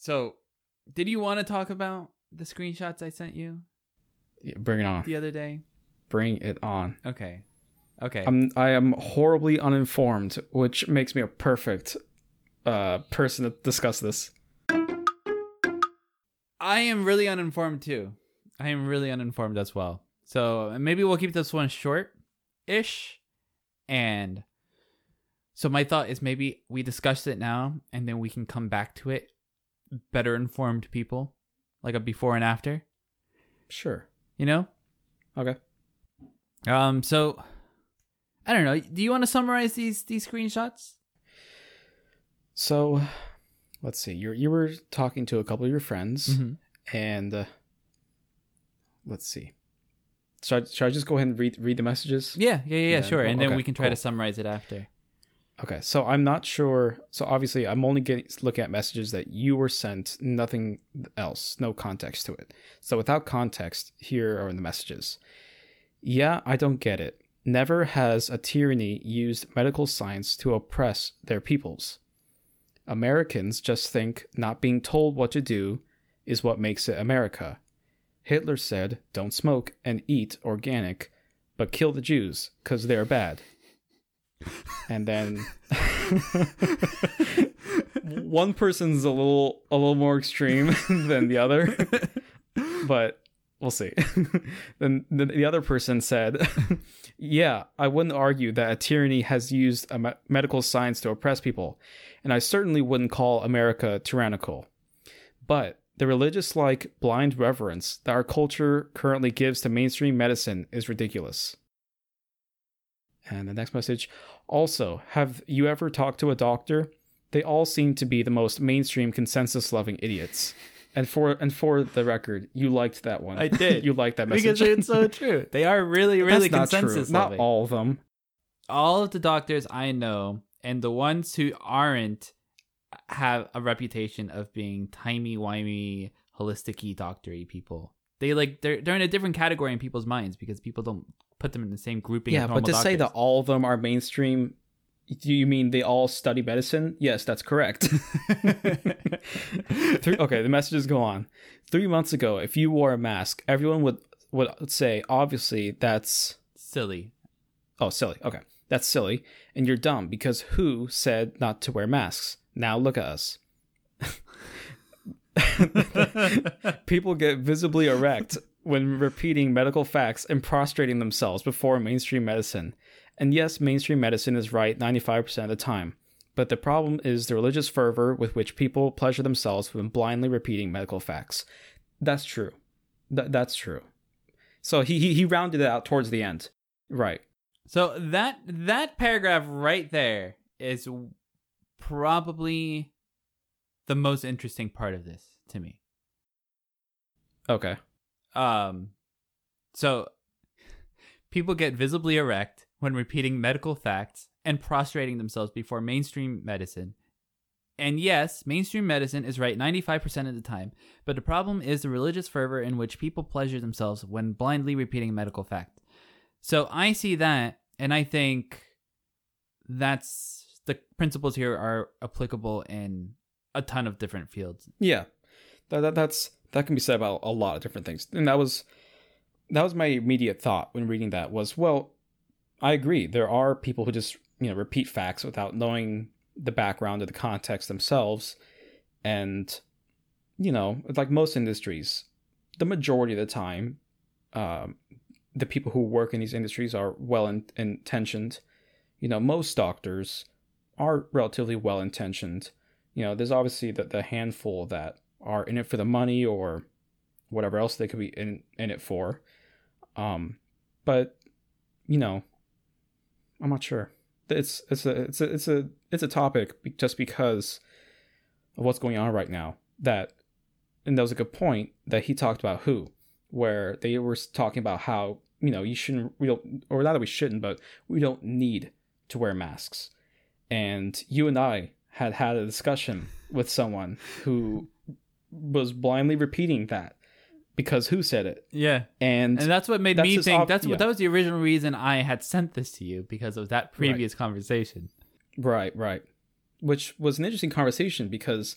So, did you want to talk about the screenshots I sent you Yeah, bring it on. the other day? Bring it on. Okay. Okay. I'm I am horribly uninformed, which makes me a perfect uh person to discuss this. I am really uninformed too. I am really uninformed as well. So maybe we'll keep this one short ish. And so my thought is maybe we discuss it now and then we can come back to it better informed people, like a before and after, Sure. you know? Okay. Um so I don't know. Do you want to summarize these these screenshots? So, let's see. You you were talking to a couple of your friends, and uh, let's see. Should I, should I just go ahead and read read the messages? Yeah, yeah, yeah, Yeah, sure. And then okay, we can try to summarize it after. Okay, so I'm not sure. So obviously, I'm only getting looking at messages that you were sent, nothing else, no context to it. So without context, here are the messages. Yeah, I don't get it. Never has a tyranny used medical science to oppress their peoples. Americans just think not being told what to do is what makes it America. Hitler said, don't smoke and eat organic, but kill the Jews because they're bad. And then one person's a little a little more extreme than the other, but we'll see. then the, the other person said, "Yeah, I wouldn't argue that a tyranny has used a me- medical science to oppress people, and I certainly wouldn't call America tyrannical. But the religious-like blind reverence that our culture currently gives to mainstream medicine is ridiculous." And the next message also, have you ever talked to a doctor? They all seem to be the most mainstream consensus loving idiots. And for and for the record, you liked that one. I did. you liked that message. Because it's so true. They are really, really That's not consensus true. Not all of them. all of the doctors I know and the ones who aren't have a reputation of being timey wimey, holistic-y, doctory people. They like they're they're in a different category in people's minds because people don't put them in the same grouping. Yeah, but to say that all of them are mainstream, do you mean they all study medicine? Yes, that's correct. Three, okay, the messages go on. Three months ago, if you wore a mask, everyone would would say, obviously, that's silly. Oh, silly. Okay. That's silly. And you're dumb because who said not to wear masks? Now look at us. People get visibly erect when repeating medical facts and prostrating themselves before mainstream medicine. And yes, mainstream medicine is right 95% of the time. But the problem is the religious fervor with which people pleasure themselves when blindly repeating medical facts. That's true. Th- that's true. So he, he he rounded it out towards the end. Right. So that that paragraph right there is probably the most interesting part of this to me. Okay. Um, so people get visibly erect when repeating medical facts and prostrating themselves before mainstream medicine. And yes, mainstream medicine is right 95% of the time, but the problem is the religious fervor in which people pleasure themselves when blindly repeating a medical fact. So I see that, and I think that's the principles here are applicable in a ton of different fields. Yeah. That, that that's that can be said about a lot of different things. And that was that was my immediate thought when reading that was, well, I agree. There are people who just, you know, repeat facts without knowing the background or the context themselves. And you know, like most industries, the majority of the time, um, the people who work in these industries are well in- intentioned. You know, most doctors are relatively well intentioned. You know, there's obviously the, the handful that are in it for the money or whatever else they could be in, in it for. Um, but you know, I'm not sure. It's it's a it's a it's a it's a topic just because of what's going on right now. That and that was a good point that he talked about who, where they were talking about how you know you shouldn't we don't or not that we shouldn't, but we don't need to wear masks. And you and I had had a discussion with someone who was blindly repeating that because who said it Yeah. and, And that's what made That's me think ob- that's what yeah. that was the original reason I had sent this to you because of that previous conversation. right right which was an interesting conversation because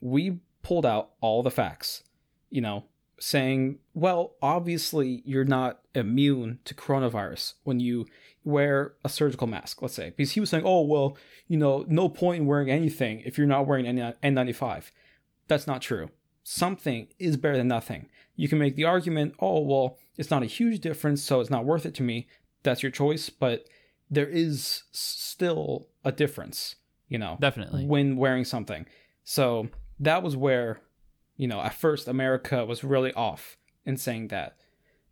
we pulled out all the facts, you know, saying, well, obviously you're not immune to coronavirus when you wear a surgical mask, let's say. Because he was saying, oh, well, you know, no point in wearing anything if you're not wearing an N95. That's not true. Something is better than nothing. You can make the argument, oh, well, it's not a huge difference, so it's not worth it to me. That's your choice, but there is still a difference, you know, Definitely. when wearing something. So that was where, you know, at first America was really off in saying that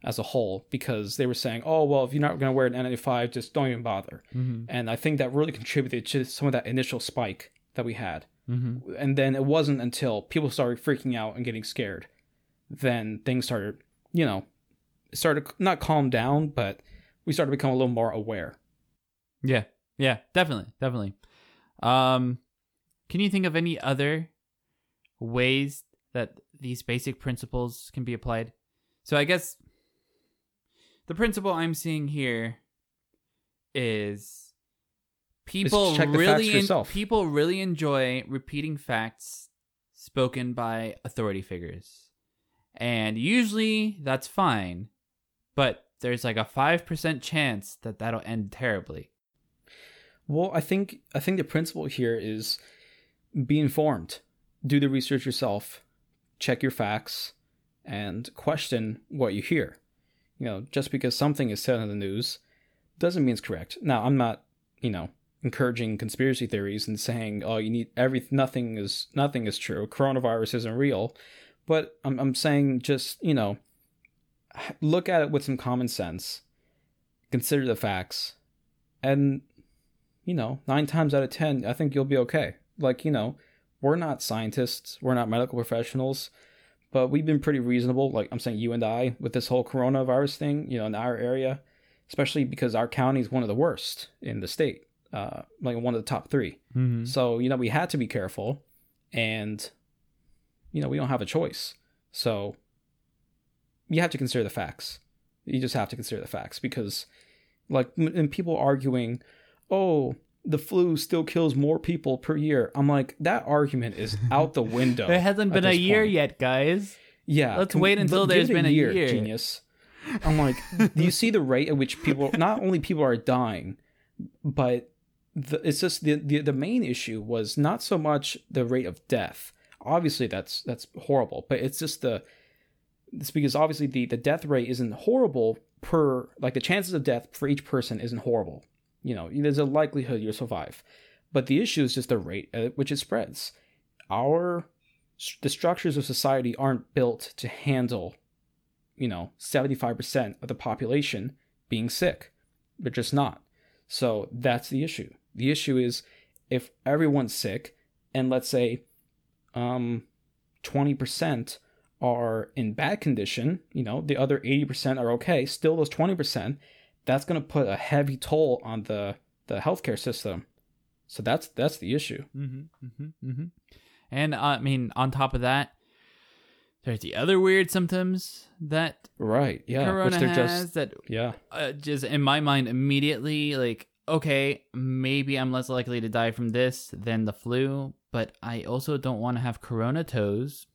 as a whole because they were saying, oh, well, if you're not going to wear an N95, just don't even bother. Mm-hmm. And I think that really contributed to some of that initial spike that we had. Mm-hmm. And then it wasn't until people started freaking out and getting scared, then things started, you know, started not calm down, but we started to become a little more aware. Yeah. Yeah, definitely. Definitely. Um can you think of any other ways that these basic principles can be applied? So I guess the principle I'm seeing here is people really yourself. people really enjoy repeating facts spoken by authority figures. And usually that's fine, but there's like a 5% chance that that'll end terribly. Well, I think I think the principle here is be informed, do the research yourself, check your facts, and question what you hear. You know, just because something is said in the news doesn't mean it's correct. Now, I'm not, you know, encouraging conspiracy theories and saying, "Oh, you need every nothing is nothing is true. Coronavirus isn't real." But I'm I'm saying just, you know, look at it with some common sense. Consider the facts and you know, nine times out of 10, I think you'll be okay. Like, you know, we're not scientists, we're not medical professionals, but we've been pretty reasonable. Like, I'm saying you and I with this whole coronavirus thing, you know, in our area, especially because our county is one of the worst in the state, uh, like one of the top 3 Mm-hmm. So, you know, we had to be careful and, you know, we don't have a choice. So, you have to consider the facts. You just have to consider the facts because, like, and people arguing, oh, the flu still kills more people per year. I'm like, that argument is out the window. It hasn't been a year point. yet, guys. Yeah. Let's wait until there's been a year. Genius. I'm like, do you see the rate at which people, not only people are dying, but the, it's just the, the the main issue was not so much the rate of death. Obviously, that's that's horrible, but it's just the it's because obviously the the death rate isn't horrible per like the chances of death for each person isn't horrible. You know, there's a likelihood you'll survive, but the issue is just the rate at which it spreads. Our the structures of society aren't built to handle, you know, 75% of the population being sick. They're just not. So that's the issue. The issue is if everyone's sick and let's say um 20% are in bad condition, you know, the other 80% are okay, still those 20%, that's going to put a heavy toll on the the healthcare system. So that's that's the issue. Mm-hmm, mm-hmm, mm-hmm. And uh, I mean, on top of that, there's the other weird symptoms that Right. Yeah. Corona Which they're has just that yeah. uh, just in my mind immediately like okay maybe i'm less likely to die from this than the flu but i also don't want to have corona toes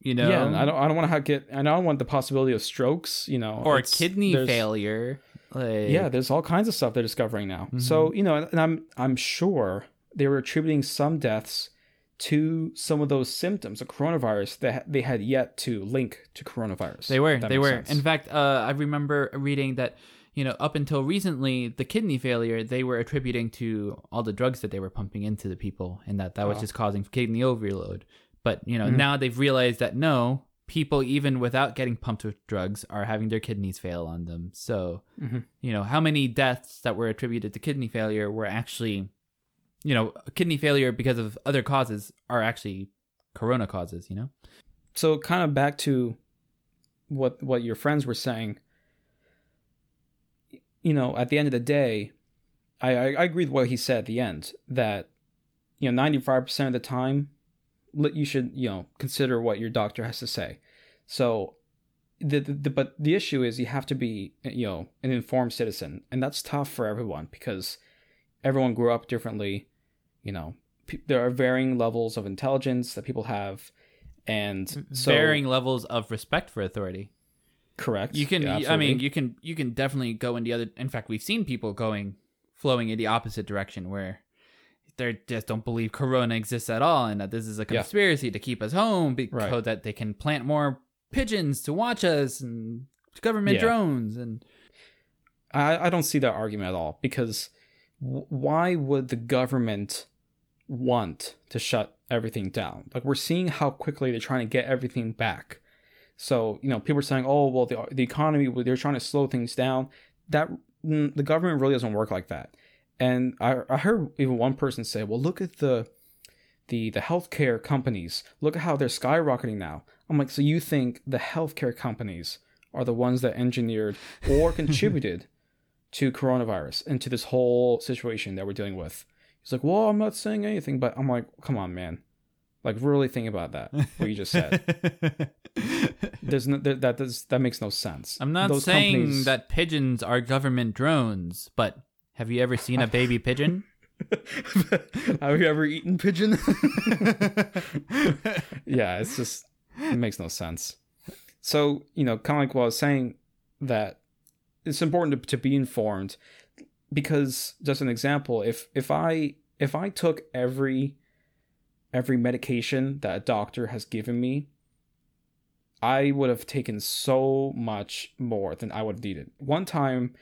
you know Yeah, I don't I don't want to get I don't want the possibility of strokes, you know, or kidney failure like Yeah, there's all kinds of stuff they're discovering now. Mhm. So, you know, and I'm I'm sure they were attributing some deaths to some of those symptoms of coronavirus that they had yet to link to coronavirus. they were they were sense. in fact uh i remember reading that you know up until recently the kidney failure they were attributing to all the drugs that they were pumping into the people and that that was Oh. just causing kidney overload but you know Mhm. now they've realized that no people even without getting pumped with drugs are having their kidneys fail on them so Mhm. you know how many deaths that were attributed to kidney failure were actually you know kidney failure because of other causes are actually corona causes you know so kind of back to what what your friends were saying you know at the end of the day i i, I agree with what he said at the end that you know 95% of the time you should you know consider what your doctor has to say so the, the, the but the issue is you have to be you know an informed citizen and that's tough for everyone because everyone grew up differently you know there are varying levels of intelligence that people have, and so Varying levels of respect for authority. Correct. You can, Yeah, I mean, you can, you can definitely go in the other. In fact, we've seen people going, flowing in the opposite direction where they just don't believe Corona exists at all, and that this is a Yeah. conspiracy to keep us home because Right. that they can plant more pigeons to watch us and government Yeah. drones and I, I don't see that argument at all because w- why would the government want to shut everything down? Like we're seeing how quickly they're trying to get everything back. So you know, people are saying, "Oh, well, the the economy they're trying to slow things down." That mm, the government really doesn't work like that. And I I heard even one person say, "Well, look at the." The, the healthcare companies look at how they're skyrocketing now. I'm like, so you think the healthcare companies are the ones that engineered or contributed to coronavirus and to this whole situation that we're dealing with. He's like, well, I'm not saying anything, but I'm like, come on, man. Like, really think about that. What you just said. There's no, that that does that makes no sense. I'm not Those saying companies- that pigeons are government drones, but have you ever seen a baby pigeon? Have you ever eaten pigeon? yeah, it's just it makes no sense. So you know, kind of like what I was saying, that it's important to, to be informed because just an example, if if I if I took every every medication that a doctor has given me, I would have taken so much more than I would have needed. One time,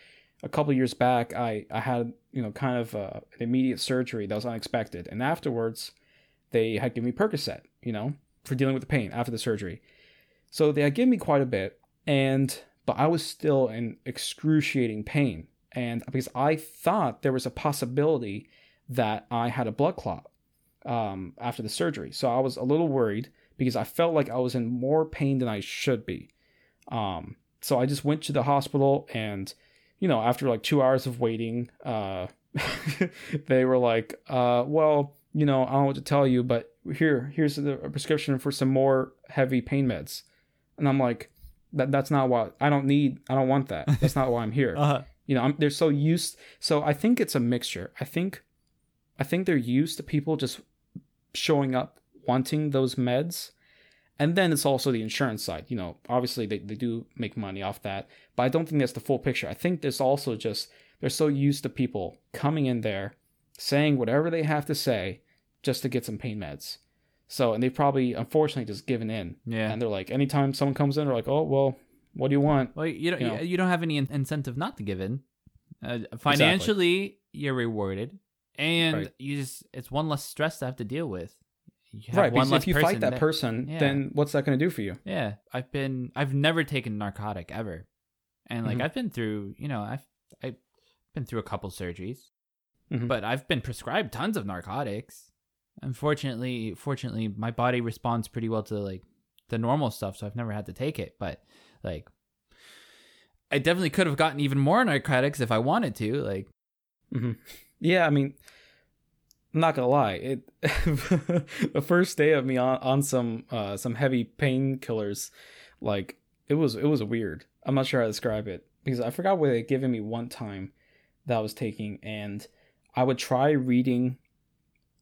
a couple years back, I I had you know kind of uh, an immediate surgery that was unexpected, and afterwards, they had given me Percocet, you know, for dealing with the pain after the surgery. So they had given me quite a bit, and but I was still in excruciating pain, and because I thought there was a possibility that I had a blood clot um, after the surgery, so I was a little worried because I felt like I was in more pain than I should be. Um, so I just went to the hospital, and you know, after like two hours of waiting, uh, they were like, uh, "Well, you know, I don't know what to tell you, but here, here's a, a prescription for some more heavy pain meds." And I'm like, "That that's not what I don't need. I don't want that. That's not why I'm here." Uh, you know I'm, they're so used so i think it's a mixture i think i think they're used to people just showing up wanting those meds and then it's also the insurance side you know obviously they, they do make money off that but i don't think that's the full picture i think there's also just they're so used to people coming in there saying whatever they have to say just to get some pain meds so and they probably unfortunately just given in yeah. and they're like anytime someone comes in they're like oh well what do you want Well, you don't. you know. you don't have any incentive not to give in. Uh, financially, you're rewarded, and Right. you just—it's one less stress to have to deal with. You have right one because less if you fight that there. person Yeah. then what's that going to do for you Yeah, I've been. I've never taken narcotic ever, and like Mhm. I've been through. You know, I've I've been through a couple surgeries, Mhm. but I've been prescribed tons of narcotics. Unfortunately, fortunately, my body responds pretty well to like the normal stuff, so I've never had to take it. But like, I definitely could have gotten even more narcotics if I wanted to. Like, hmm Yeah, I mean, I'm not gonna lie. It the first day of me on, on some uh, some heavy painkillers, like it was it was weird. I'm not sure how to describe it because I forgot what they given me one time that I was taking, and I would try reading.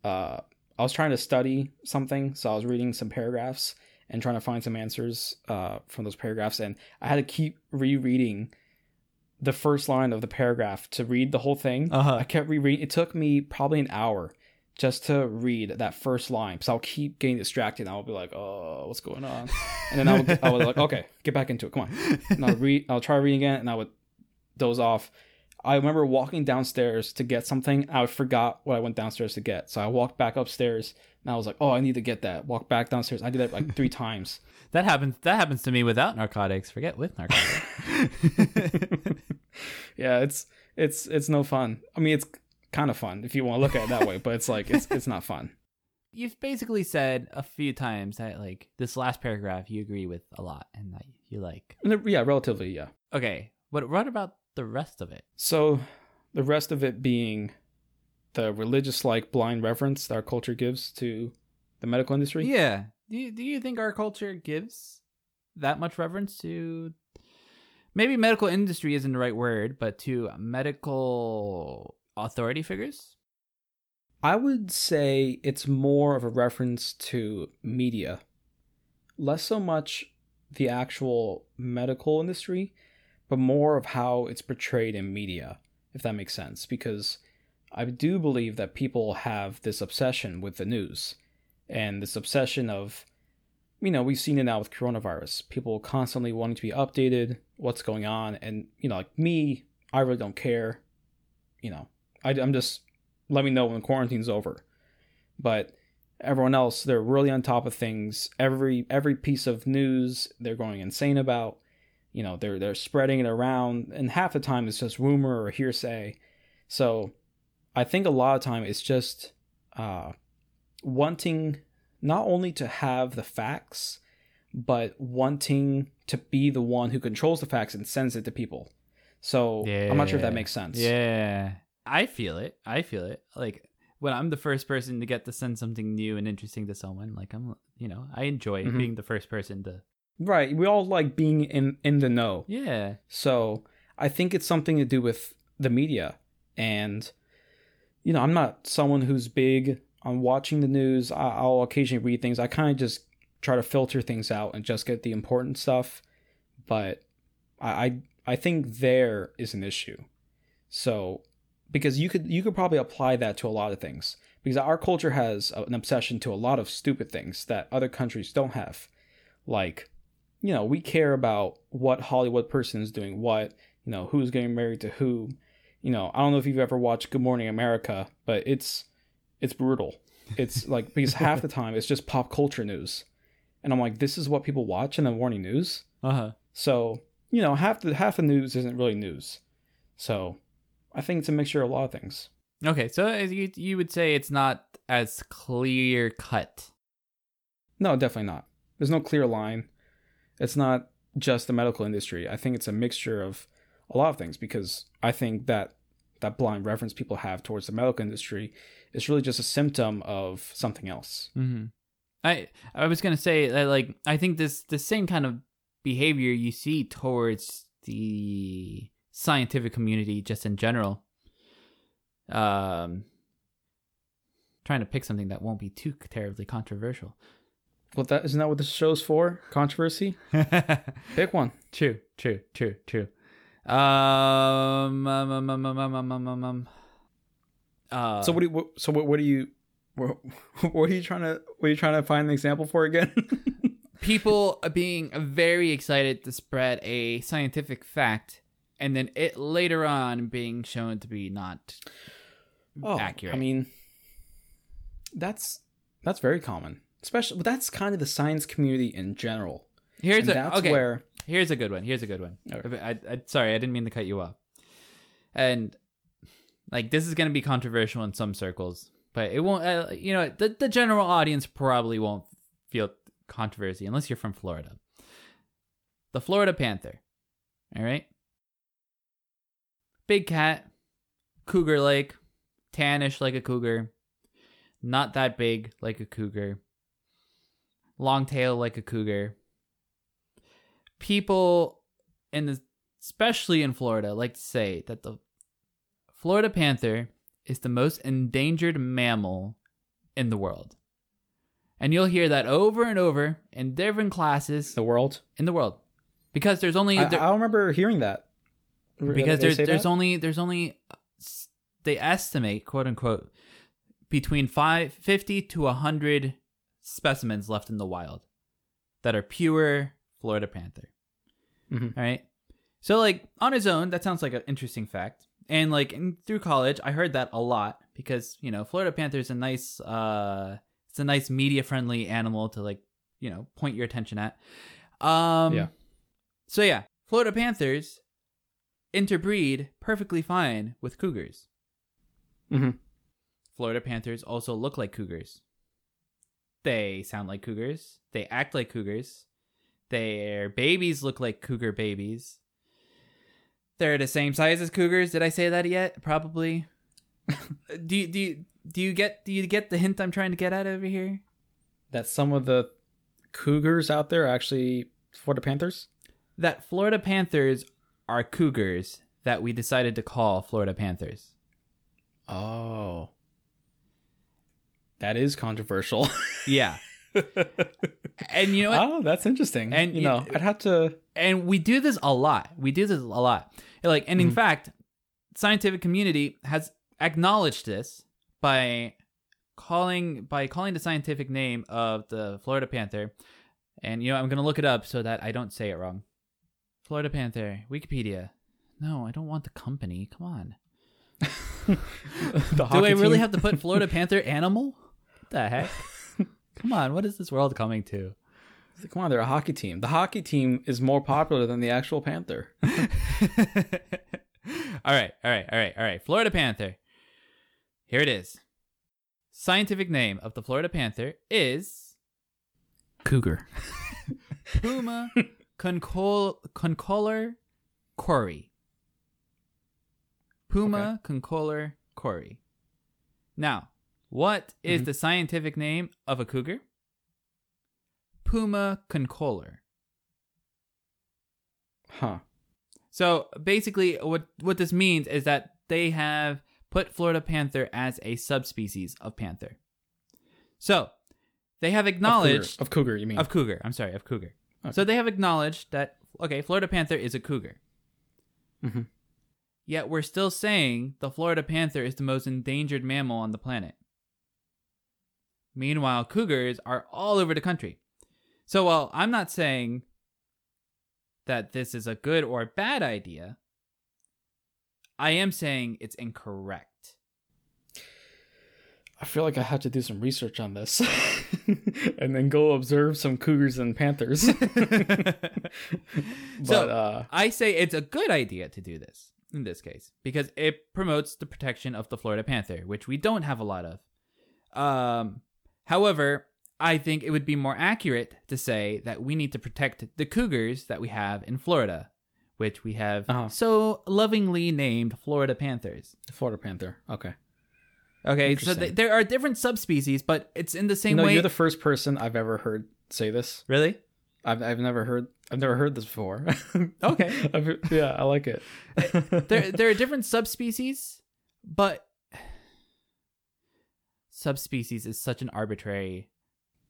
Uh, I was trying to study something, so I was reading some paragraphs and trying to find some answers uh, from those paragraphs, and I had to keep rereading the first line of the paragraph to read the whole thing. Uh-huh. I kept rereading. It took me probably an hour just to read that first line. So I'll keep getting distracted. And I'll be like, "Oh, what's going on?" And then I would, I would like, "Okay, get back into it. Come on." And I'll read. I'll try reading again, and I would doze off. I remember walking downstairs to get something. I forgot what I went downstairs to get. So I walked back upstairs, and I was like, "Oh, I need to get that." Walk back downstairs. I did that like three times. that happens. That happens to me without narcotics. Forget with narcotics. yeah, it's it's it's no fun. I mean, it's kind of fun if you want to look at it that way, but it's like it's it's not fun. You've basically said a few times that like this last paragraph you agree with a lot, and that you like. Yeah, relatively, yeah. Okay, but what about the rest of it? So the rest of it being the religious like blind reverence that our culture gives to the medical industry. Yeah. Do you, do you think our culture gives that much reverence to maybe medical industry isn't the right word, but to medical authority figures? I would say it's more of a reference to media, less so much the actual medical industry, but more of how it's portrayed in media, if that makes sense. Because I do believe that people have this obsession with the news and this obsession of, you know, we've seen it now with coronavirus. People constantly wanting to be updated, what's going on. And, you know, like me, I really don't care. You know, I, I'm just, let me know when quarantine's over. But everyone else, they're really on top of things. Every every piece of news they're going insane about. You know, they're they're spreading it around, and half the time it's just rumor or hearsay. So I think a lot of time it's just uh, wanting not only to have the facts, but wanting to be the one who controls the facts and sends it to people. So I'm not sure if that makes sense. Yeah. I feel it. I feel it. Like when I'm the first person to get to send something new and interesting to someone, like I'm, you know, I enjoy Mhm. being the first person to. Right. We all like being in in the know. Yeah. So I think it's something to do with the media. And, you know, I'm not someone who's big on watching the news. I- I'll occasionally read things. I kind of just try to filter things out and just get the important stuff. But I, I, I think there is an issue. So, because you could you could probably apply that to a lot of things because our culture has an obsession to a lot of stupid things that other countries don't have like you know we care about what hollywood person is doing what you know who's getting married to who you know i don't know if you've ever watched good morning america but it's it's brutal. It's like because half the time it's just pop culture news. And i'm like this is what people watch in the morning news. Uh huh. so you know half the half the news isn't really news. So i think it's a mixture of a lot of things. Okay, so you you would say it's not as clear cut. no definitely not. There's no clear line. It's not just the medical industry. I think it's a mixture of a lot of things because i think that that blind reference people have towards the medical industry is really just a symptom of something else Mm-hmm. I I was gonna say that like I think this the same kind of behavior you see towards the scientific community just in general. Um, trying to pick something that won't be too terribly controversial. well that isn't that what this show's for controversy pick one True, true, true, true. Um, um, um, um, um, um, um, um, um, um. Uh, so what do you what, so what, what do you what, what are you trying to what are you trying to find an example for again people being very excited to spread a scientific fact, and then it later on being shown to be not accurate. Oh, I mean, that's that's very common. Especially, that's kind of the science community in general. here's and a that's okay. where Here's a good one. Here's a good one. Okay. I, I, sorry, I didn't mean to cut you off. And like this is going to be controversial in some circles, but it won't. Uh, you know, the the general audience probably won't feel controversy unless you're from Florida. The Florida Panther. All right. Big cat, cougar like, tannish like a cougar, not that big like a cougar, long tail like a cougar people in the especially in Florida like to say that the Florida panther is the most endangered mammal in the world. And you'll hear that over and over in different classes the world. in the world. Because there's only I, there- I don't remember hearing that. because there's there's that? only there's only they estimate quote unquote between five, 50 to 100 specimens left in the wild that are pure Florida panther. Mhm. All right. So like on its own that sounds like an interesting fact. And like in, through college I heard that a lot because, you know, Florida panther is a nice uh it's a nice media friendly animal to like, you know, point your attention at. Um Yeah. So yeah, Florida panthers interbreed perfectly fine with cougars. Mhm. Florida panthers also look like cougars. They sound like cougars. They act like cougars. Their babies look like cougar babies. They're the same size as cougars. Did I say that yet? Probably. do you, do you, do you get do you get the hint I'm trying to get at over here? that some of the cougars out there are actually Florida Panthers. That Florida Panthers are cougars that we decided to call Florida Panthers. Oh, That is controversial. Yeah. And you know what? oh, that's interesting. And you you- know, I'd have to. and we do this a lot. We do this a lot. Like, and in Mhm. fact, scientific community has acknowledged this by calling by calling the scientific name of the Florida panther. And you know, I'm gonna look it up so that I don't say it wrong. Florida panther, Wikipedia. No, I don't want the company. Come on. Do I really team- have to put Florida panther animal? What the heck? Come on, what is this world coming to? Come on, they're a hockey team. The hockey team is more popular than the actual panther. all right, all right, all right, all right. Florida Panther. Here it is. Scientific name of the Florida Panther is Cougar. Puma concol- concolor cori. Puma concolor cori. Now, what is Mhm. the scientific name of a cougar? Puma concolor. Huh. So basically, what what this means is that they have put Florida panther as a subspecies of panther. So they have Of cougar. acknowledged Of cougar, you mean? of cougar. I'm sorry, of cougar. Okay. So they have acknowledged that okay, Florida panther is a cougar. Mhm. Yet we're still saying the Florida panther is the most endangered mammal on the planet. Meanwhile, cougars are all over the country. So while I'm not saying that this is a good or bad idea, I am saying it's incorrect. I feel like I have to do some research on this, and then go observe some cougars and panthers. but So- uh, I say it's a good idea to do this in this case because it promotes the protection of the Florida panther, which we don't have a lot of. Um, however, I think it would be more accurate to say that we need to protect the cougars that we have in Florida, which we have Uh-huh. so lovingly named Florida panthers. Florida panther. Okay. Okay, so th- there are different subspecies, but it's in the same know, way. you're the first person I've ever heard say this. really? I've I've never heard I've never heard this before. Okay. I've- yeah, I like it. there there are different subspecies, but subspecies is such an arbitrary.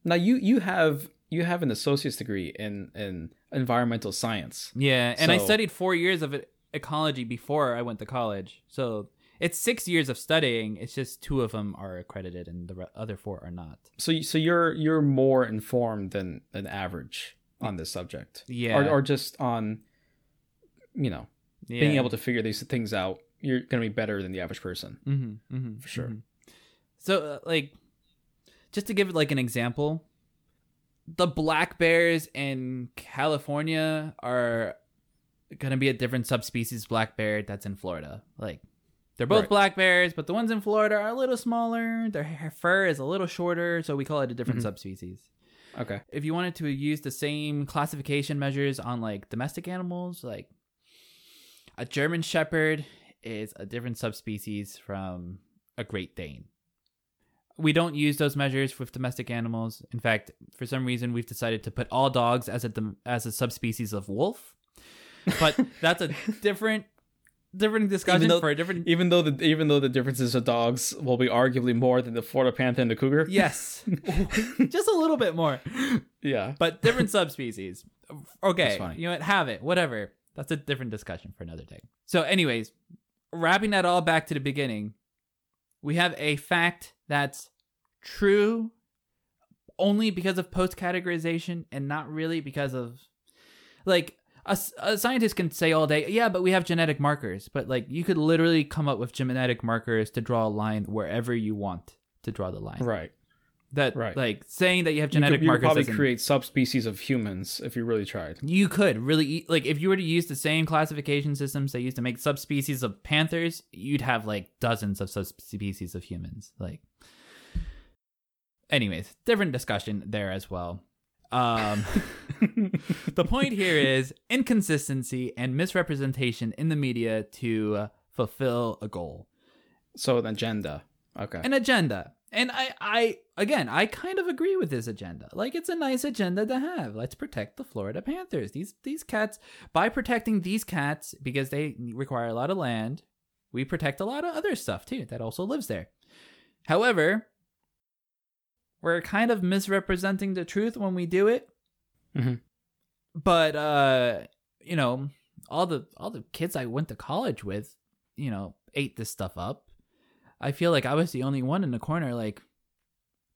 now you you have you have an associate's degree in in environmental science. Yeah, and I studied 4 years of ecology before I went to college. So it's 6 years of studying. It's just two of them are accredited and the other four are not. So so you're you're more informed than an average on this subject. Yeah. Or or just on you know, Yeah. being able to figure these things out. You're going to be better than the average person. Mm-hmm, mm-hmm, For sure. mhm. So, uh, like, just to give it like an example, the black bears in California are gonna be a different subspecies black bear that's in Florida. Like, they're both Right. black bears, but the ones in Florida are a little smaller. Their fur is a little shorter, so we call it a different Mhm. subspecies. Okay. If you wanted to use the same classification measures on like domestic animals, like a German Shepherd is a different subspecies from a Great Dane. We don't use those measures with domestic animals. In fact, for some reason, we've decided to put all dogs as a as a subspecies of wolf. But that's a different different discussion though- for a different. Even though the even though the differences of dogs will be arguably more than the Florida panther and the cougar. Yes, just a little bit more. Yeah. but different subspecies. Okay, you know what? Have it, whatever. That's a different discussion for another day. So, anyways, wrapping that all back to the beginning, we have a fact that's true only because of post categorization and not really because of like a, a, scientist can say all day, yeah, but we have genetic markers. But like you could literally come up with genetic markers to draw a line wherever you want to draw the line. Right. That Right. like saying that you have You could, genetic you could markers probably doesn't- create subspecies of humans if you really tried. You could really like if you were to use the same classification systems they used to make subspecies of panthers, you'd have like dozens of subspecies of humans. Like, anyways, different discussion there as well. Um, the point here is inconsistency and misrepresentation in the media to uh, fulfill a goal, so an agenda. Okay. an agenda. And I, I again, I kind of agree with this agenda. Like, it's a nice agenda to have. Let's protect the Florida Panthers. These these cats, by protecting these cats because they require a lot of land, we protect a lot of other stuff too that also lives there. However, we're kind of misrepresenting the truth when we do it. Mhm. But uh, you know, all the all the kids I went to college with, you know, ate this stuff up. I feel like I was the only one in the corner like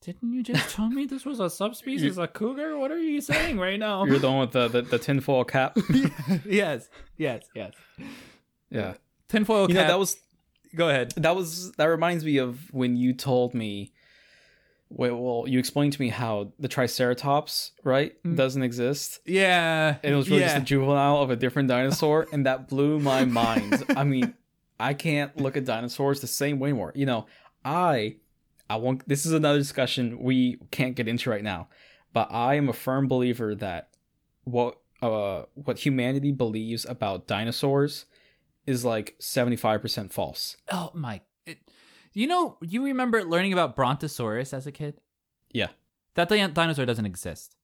didn't you just tell me this was a subspecies of cougar? What are you saying right now? You're the one with the, the, the tinfoil cap. yes, yes, yes. yeah. Tinfoil You cap. know, that was Go ahead. that was that reminds me of when you told me wait well you explained to me how the triceratops right Mm. doesn't exist Yeah. and it was really yeah. just a juvenile of a different dinosaur and that blew my mind i mean i can't look at dinosaurs the same way anymore you know i i won't this is another discussion we can't get into right now but i am a firm believer that what uh what humanity believes about dinosaurs is like 75% false Oh my! It, you know, you remember learning about Brontosaurus as a kid? Yeah. That di- dinosaur doesn't exist.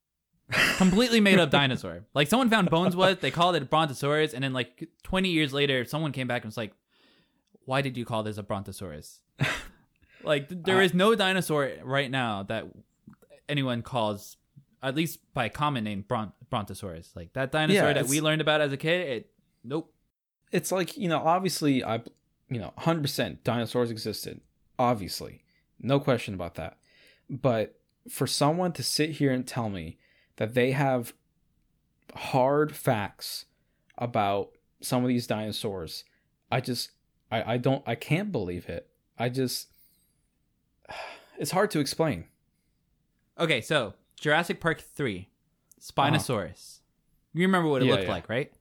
Completely made up dinosaur. Like someone found bones was they called it Brontosaurus, and then like 20 years later, someone came back and was like, "Why did you call this a Brontosaurus?" like th- there I- is no dinosaur right now that anyone calls, at least by common name, Bron- Brontosaurus. Like that dinosaur Yeah, that we learned about as a kid. It nope. it's like you know obviously i you know 100% dinosaurs existed obviously no question about that but for someone to sit here and tell me that they have hard facts about some of these dinosaurs i just i i don't i can't believe it i just it's hard to explain Okay, so Jurassic Park 3, Spinosaurus. You remember what it Uh-huh. Yeah, looked yeah. like, right?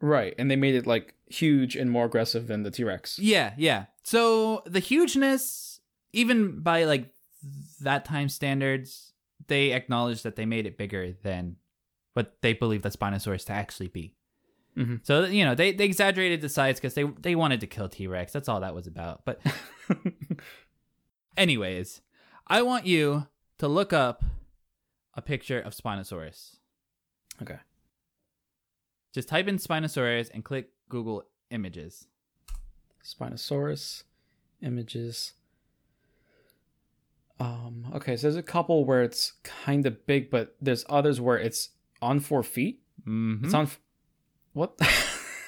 right and they made it like huge and more aggressive than the t-rex Yeah, yeah. So the hugeness, even by like that time standards, they acknowledged that they made it bigger than what they believed the Spinosaurus to actually be. Mhm. So you know they, they exaggerated the size because they they wanted to kill T Rex. That's all that was about. But anyways, I want you to look up a picture of Spinosaurus. okay Just type in Spinosaurus and click Google Images. Spinosaurus images. Um, okay, so there's a couple where it's kind of big, but there's others where it's on four feet. Mm-hmm. It's on. What?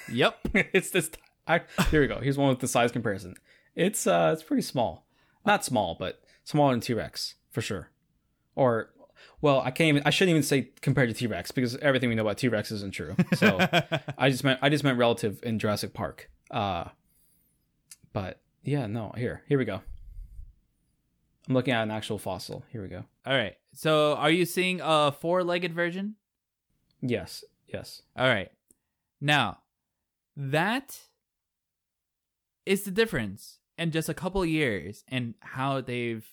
Yep. it's this. I, here we go. Here's one with the size comparison. It's uh, it's pretty small. Not small, but smaller than T Rex for sure. Or, well, I can't even. I shouldn't even say compared to T Rex because everything we know about T Rex isn't true. So. I just meant I just meant relative in Jurassic Park. Uh but yeah, no, here. Here we go. I'm looking at an actual fossil. Here we go. All right. So, are you seeing a four-legged version? Yes. Yes. All right. Now, that is the difference in just a couple years and how they've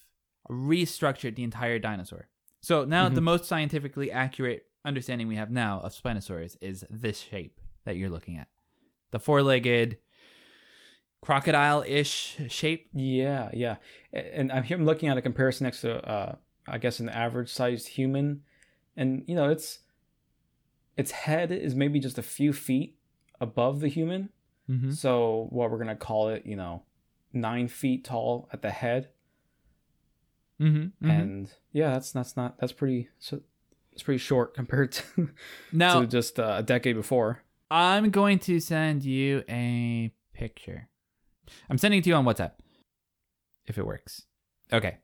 restructured the entire dinosaur. So now Mhm. the most scientifically accurate understanding we have now of Spinosaurus is this shape that you're looking at. The four-legged crocodile-ish shape. Yeah, yeah. And I'm here I'm looking at a comparison next to uh I guess an average sized human. And you know, it's its head is maybe just a few feet above the human. Mm-hmm. So what we're gonna call it, you know, nine feet tall at the head. Mm-hmm. and yeah that's that's not that's pretty so it's pretty short compared to, now, to just uh, a decade before I'm going to send you a picture. I'm sending it to you on WhatsApp. If it works. Okay.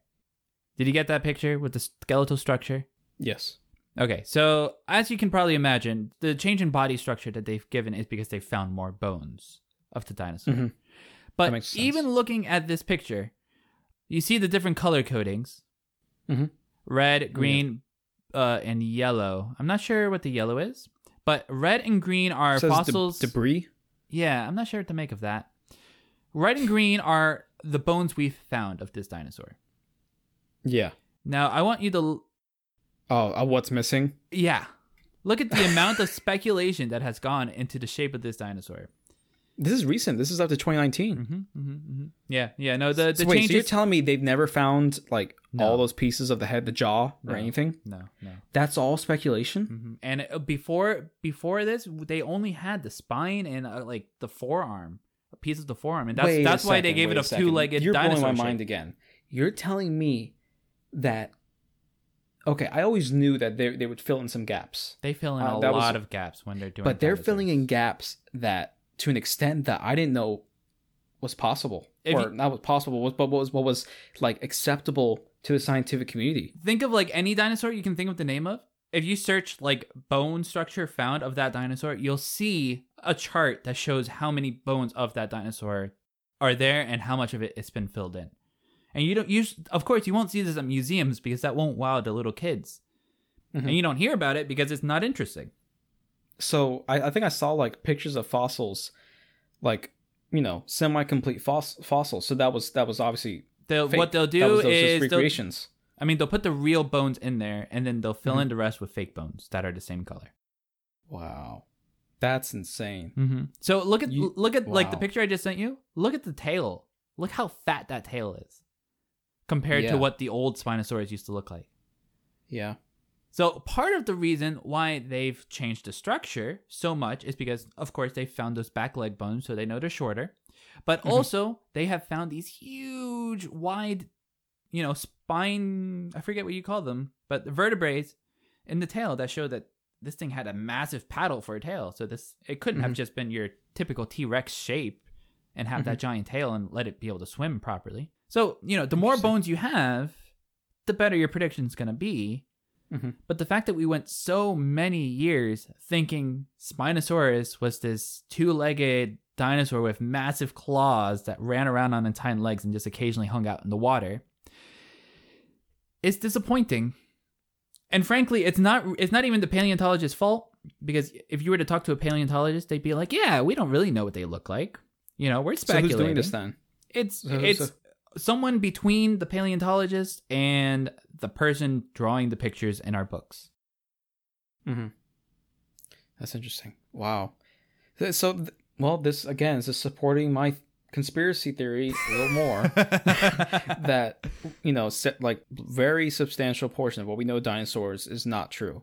Did you get that picture with the skeletal structure? yes Okay, so as you can probably imagine, the change in body structure that they've given is because they found more bones of the dinosaur. Mhm. But even looking at this picture, you see the different color codings Mhm. red, green, uh, and yellow. I'm not sure what the yellow is, but red and green are It says de- fossils. debris Yeah, I'm not sure what to make of that. Red and green are the bones we've found of this dinosaur. yeah Now, I want you to, oh uh, what's missing yeah, look at the amount of speculation that has gone into the shape of this dinosaur. this is recent this is up to 2019 Mm-hmm, mm-hmm, mm-hmm. Yeah, yeah, no, the, the so wait so you're telling me they've never found like No. all those pieces of the head the jaw or No. anything no, no. that's all speculation hmm And uh, before before this, they only had the spine and uh, like the forearm, a piece of the forearm, and that's Wait that's why they gave it wait a two-legged you're dinosaur blowing my shape. mind again you're telling me that okay, I always knew that they they would fill in some gaps, They fill in Uh, a that was- lot of gaps when they're doing. but they're filling in gaps that to an extent that I didn't know was possible, If or you- not was possible, was but what was what was like acceptable to the scientific community. Think of like any dinosaur you can think of the name of. If you search like bone structure found of that dinosaur, you'll see a chart that shows how many bones of that dinosaur are there and how much of it it has been filled in. And you don't use, of course, you won't see this at museums because that won't wow the little kids. Mhm. And you don't hear about it because it's not interesting. So I, I think I saw like pictures of fossils, like you know semi-complete foss- fossils. So that was that was obviously They'll, what they'll do was- that was just is, recreations. I mean, they'll put the real bones in there and then they'll fill Mhm. in the rest with fake bones that are the same color. Wow, that's insane. Mm-hmm. So look at You- look at like the picture I just sent you. Look at the tail. Look how fat that tail is compared Yeah. to what the old Spinosaurus used to look like. Yeah. So part of the reason why they've changed the structure so much is because, of course, they found those back leg bones, so they know they're shorter. But Mhm. also they have found these huge, wide, you know, spine. I forget what you call them, but the vertebrae in the tail that show that this thing had a massive paddle for a tail. So this it couldn't have Mhm. just been your typical T Rex shape and have that giant tail and let it be able to swim properly. So you know, the more bones you have, the better your prediction's gonna be. Mhm. But the fact that we went so many years thinking Spinosaurus was this two-legged dinosaur with massive claws that ran around on its hind legs and just occasionally hung out in the water is disappointing. And frankly, it's not it's not even the paleontologist's fault because if you were to talk to a paleontologist, they'd be like, "Yeah, we don't really know what they look like. You know, we're speculating." So speculating." who's doing this then? It's So- it's someone between the paleontologist and the person drawing the pictures in our books. Mm-hmm. That's interesting. Wow. So, well, this again is supporting my conspiracy theory a little more. that you know, like very substantial portion of what we know dinosaurs is not true.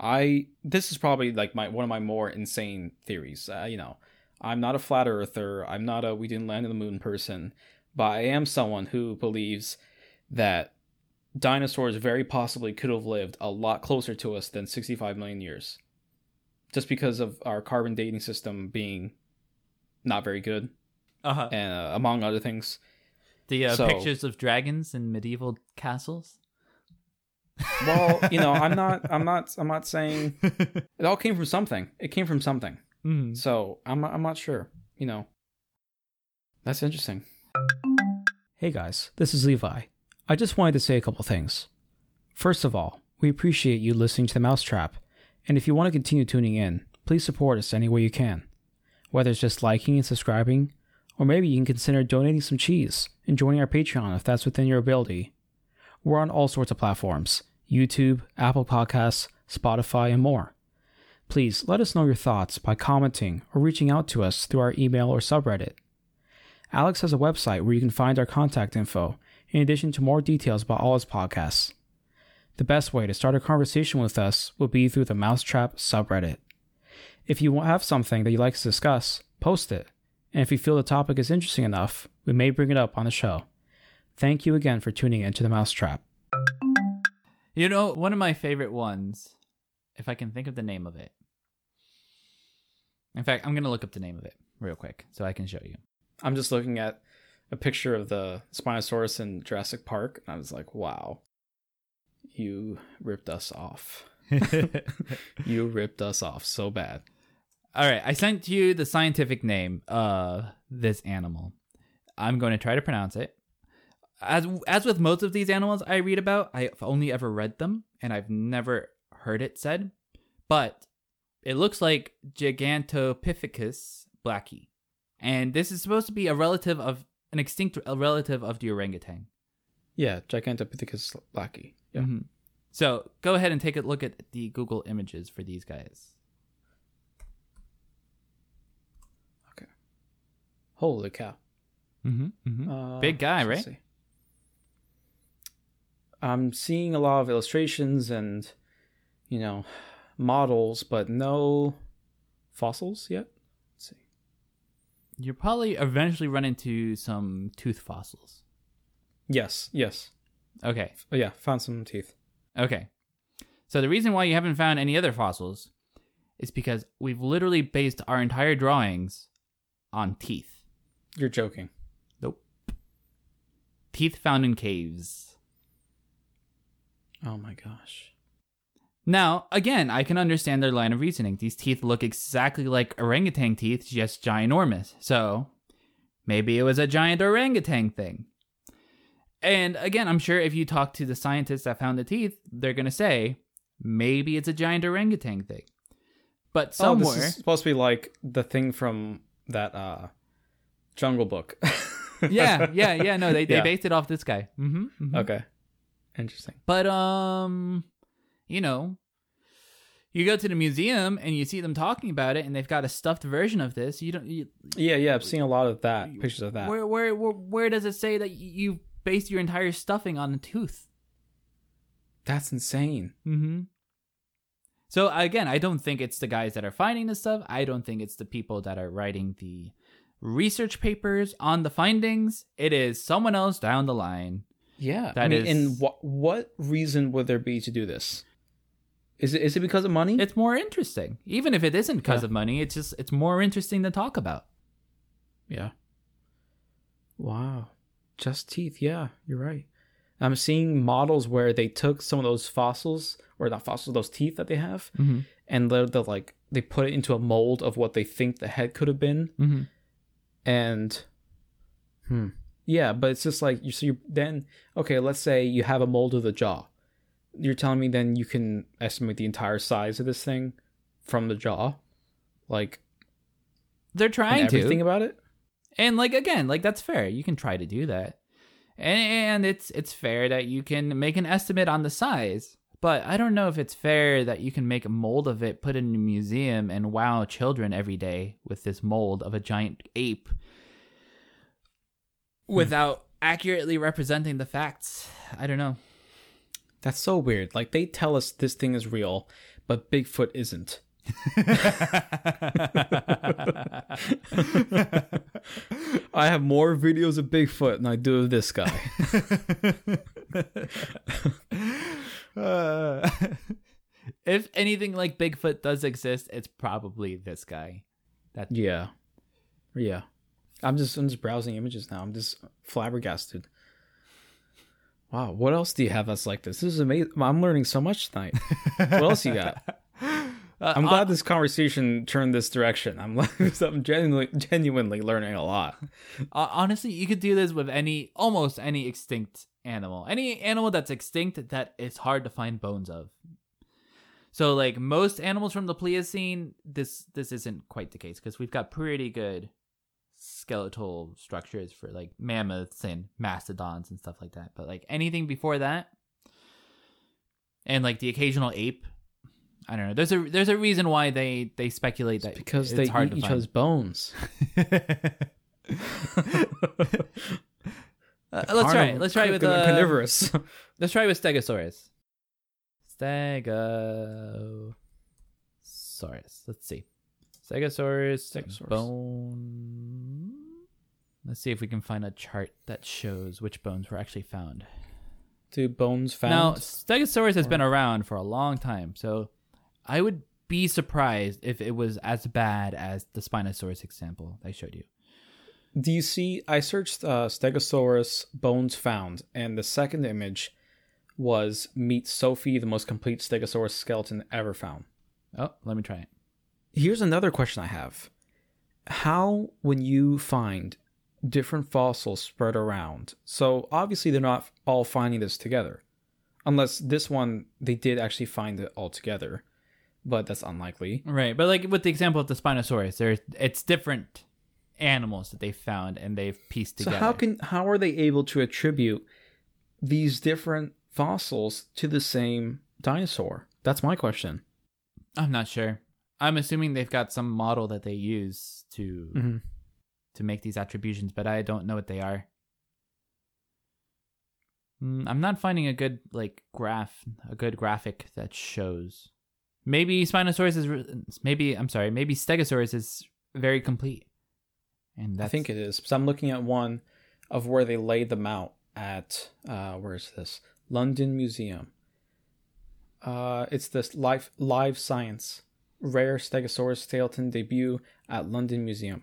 I this is probably like my one of my more insane theories. Uh, you know, I'm not a flat earther. I'm not a we didn't land on the moon person, but I am someone who believes that dinosaurs very possibly could have lived a lot closer to us than 65 million years. Just because of our carbon dating system being not very good, uh-huh. and uh, among other things. The uh, So- pictures of dragons in medieval castles. Well, you know, I'm not, I'm not, I'm not saying it all came from something. It came from something. Mhm. So I'm, I'm not sure. You know, that's interesting. Hey guys, this is Levi. I just wanted to say a couple things. First of all, we appreciate you listening to the Mouse Trap, and if you want to continue tuning in, please support us any way you can. Whether it's just liking and subscribing, or maybe you can consider donating some cheese and joining our Patreon if that's within your ability. We're on all sorts of platforms YouTube, Apple Podcasts, Spotify, and more. Please let us know your thoughts by commenting or reaching out to us through our email or subreddit. Alex has a website where you can find our contact info, in addition to more details about all his podcasts. The best way to start a conversation with us will be through the Mouse Trap subreddit. If you have something that you'd like to discuss, post it, and if you feel the topic is interesting enough, we may bring it up on the show. Thank you again for tuning in to the Mouse Trap. You know, one of my favorite ones, if I can think of the name of it. In fact, I'm going to look up the name of it real quick so I can show you. I'm just looking at a picture of the Spinosaurus in Jurassic Park, and I was like, wow, you ripped us off. You ripped us off so bad. All right, I sent you the scientific name of this animal. I'm going to try to pronounce it. As as with most of these animals I read about, I've only ever read them and I've never heard it said. But it looks like Gigantopithecus blacki. And this is supposed to be a relative of an extinct relative of the orangutan. Yeah, Gigantopithecus blacki. Yeah. Mhm. So go ahead and take a look at the Google images for these guys. Okay. Holy cow. Mm-hmm, mm-hmm. Uh, Big guy, right? see. I'm seeing a lot of illustrations and, you know, models, but no fossils yet. You'll probably eventually run into some tooth fossils. Yes, yes. Okay. Oh, yeah, found some teeth. Okay. So the reason why you haven't found any other fossils is because we've literally based our entire drawings on teeth. You're joking. Nope. Teeth found in caves. Oh my gosh. Now, again, I can understand their line of reasoning. These teeth look exactly like orangutan teeth, just ginormous. So maybe it was a giant orangutan thing. And again, I'm sure if you talk to the scientists that found the teeth, they're going to say maybe it's a giant orangutan thing. But Oh, somewhere. this is supposed to be like the thing from that uh Jungle Book. yeah, yeah, yeah. No, they, they Yeah. based it off this guy. Mm-hmm, Okay. Interesting. But um, you know, you go to the museum and you see them talking about it, and they've got a stuffed version of this. You don't. You, Yeah, yeah, I've seen a lot of that. Pictures of that. where, where where where does it say that you based your entire stuffing on a tooth? That's insane. Mm-hmm. So again, I don't think it's the guys that are finding this stuff. I don't think it's the people that are writing the research papers on the findings. It is someone else down the line. Yeah. I mean, is- and what what reason would there be to do this? Is it is it because of money? It's more interesting, even if it isn't because Yeah. of money. It's just it's more interesting to talk about. Yeah. Wow. Just teeth. Yeah, you're right. I'm seeing models where they took some of those fossils, or not fossils, those teeth that they have, Mm-hmm. and they're, they're like they put it into a mold of what they think the head could have been, Mm-hmm. and hmm, yeah. But it's just like you. So you then okay. Let's say you have a mold of the jaw. You're telling me then you can estimate the entire size of this thing from the jaw, like They're trying everything to, about it. and like again, like that's fair. You can try to do that, and, and it's it's fair that you can make an estimate on the size. But I don't know if it's fair that you can make a mold of it, put it in a museum, and wow children every day with this mold of a giant ape hmm. without accurately representing the facts. I don't know. That's so weird. Like they tell us this thing is real, but Bigfoot isn't. I have more videos of Bigfoot than I do of this guy. Uh, if anything like Bigfoot does exist, it's probably this guy. That yeah. Yeah. I'm just I'm just browsing images now. I'm just flabbergasted. Wow, what else do you have that's like this? This is amazing. I'm learning so much tonight. what else you got? Uh, I'm glad this conversation turned this direction. I'm I'm genuinely genuinely learning a lot. Uh, honestly, you could do this with any, almost any extinct animal. Any animal that's extinct that it's hard to find bones of. So, like most animals from the Pliocene, this this isn't quite the case because we've got pretty good skeletal structures for like mammoths and mastodons and stuff like that. But like anything before that, and like the occasional ape, I don't know. There's a there's a reason why they they speculate that Because it's they hard eat to each other's bones. Uh, let's try. Let's try with uh, carnivorous. Let's try with Stegosaurus. Stegosaurus. Let's see. Stegosaurus. Stegosaurus. Bone. Let's see if we can find a chart that shows which bones were actually found. Do bones found? Now, Stegosaurus has been around for a long time, so I would be surprised if it was as bad as the Spinosaurus example I showed you. Do you see? I searched uh, Stegosaurus bones found, and the second image was meet Sophie, the most complete Stegosaurus skeleton ever found. Oh, let me try it. Here's another question I have: How, when you find different fossils spread around, so obviously they're not all finding this together, unless this one they did actually find it all together, but that's unlikely. Right, but like with the example of the Spinosaurus, there it's different animals that they found and they've pieced together. So how can how are they able to attribute these different fossils to the same dinosaur? That's my question. I'm not sure. I'm assuming they've got some model that they use to Mm-hmm. to make these attributions, but I don't know what they are. Mm, I'm not finding a good like graph, a good graphic that shows. Maybe Spinosaurus is re- maybe I'm sorry, maybe Stegosaurus is very complete. And I think it is. So I'm looking at one of where they laid them out at uh where is this? London Museum. Uh, it's this live live science rare Stegosaurus skeleton debut at London Museum.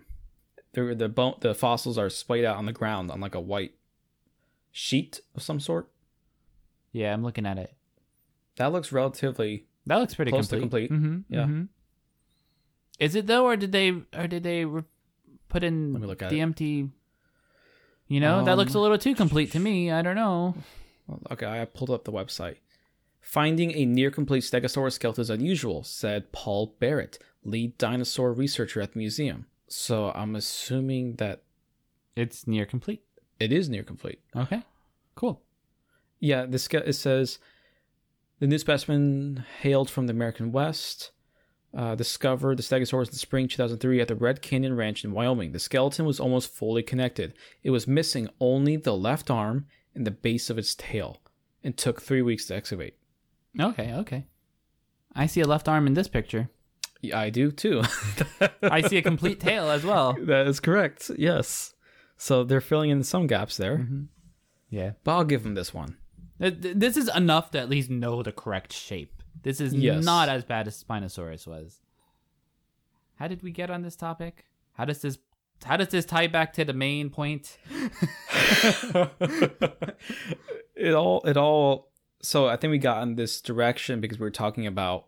The the bone the fossils are splayed out on the ground on like a white sheet of some sort. Yeah, I'm looking at it. That looks relatively That looks pretty Close to complete. complete. Mm-hmm, Yeah. mhm. Is it though, or did they, or did they re- put in Let me look at the it. empty? You know, that looks a Um, little too complete to me. I don't know. Okay, I pulled up the website. Finding a near complete Stegosaurus skeleton is unusual, said Paul Barrett, lead dinosaur researcher at the museum. So I'm assuming that It's near complete. it is near complete. Okay, cool. Yeah, this it says the new specimen hailed from the American West. Uh, discovered the Stegosaurus in spring 2003 at the Red Canyon Ranch in Wyoming. The skeleton was almost fully connected. It was missing only the left arm and the base of its tail, and took three weeks to excavate. Okay, okay. I see a left arm in this picture. Yeah, I do too. I see a complete tail as well. That is correct. Yes. So they're filling in some gaps there, Mm-hmm. Yeah. but I'll give them this one. Th- This is enough to at least know the correct shape. This is Yes. not as bad as Spinosaurus was. How did we get on this topic? How does this how does this tie back to the main point? it all it all so I think we got in this direction because we were talking about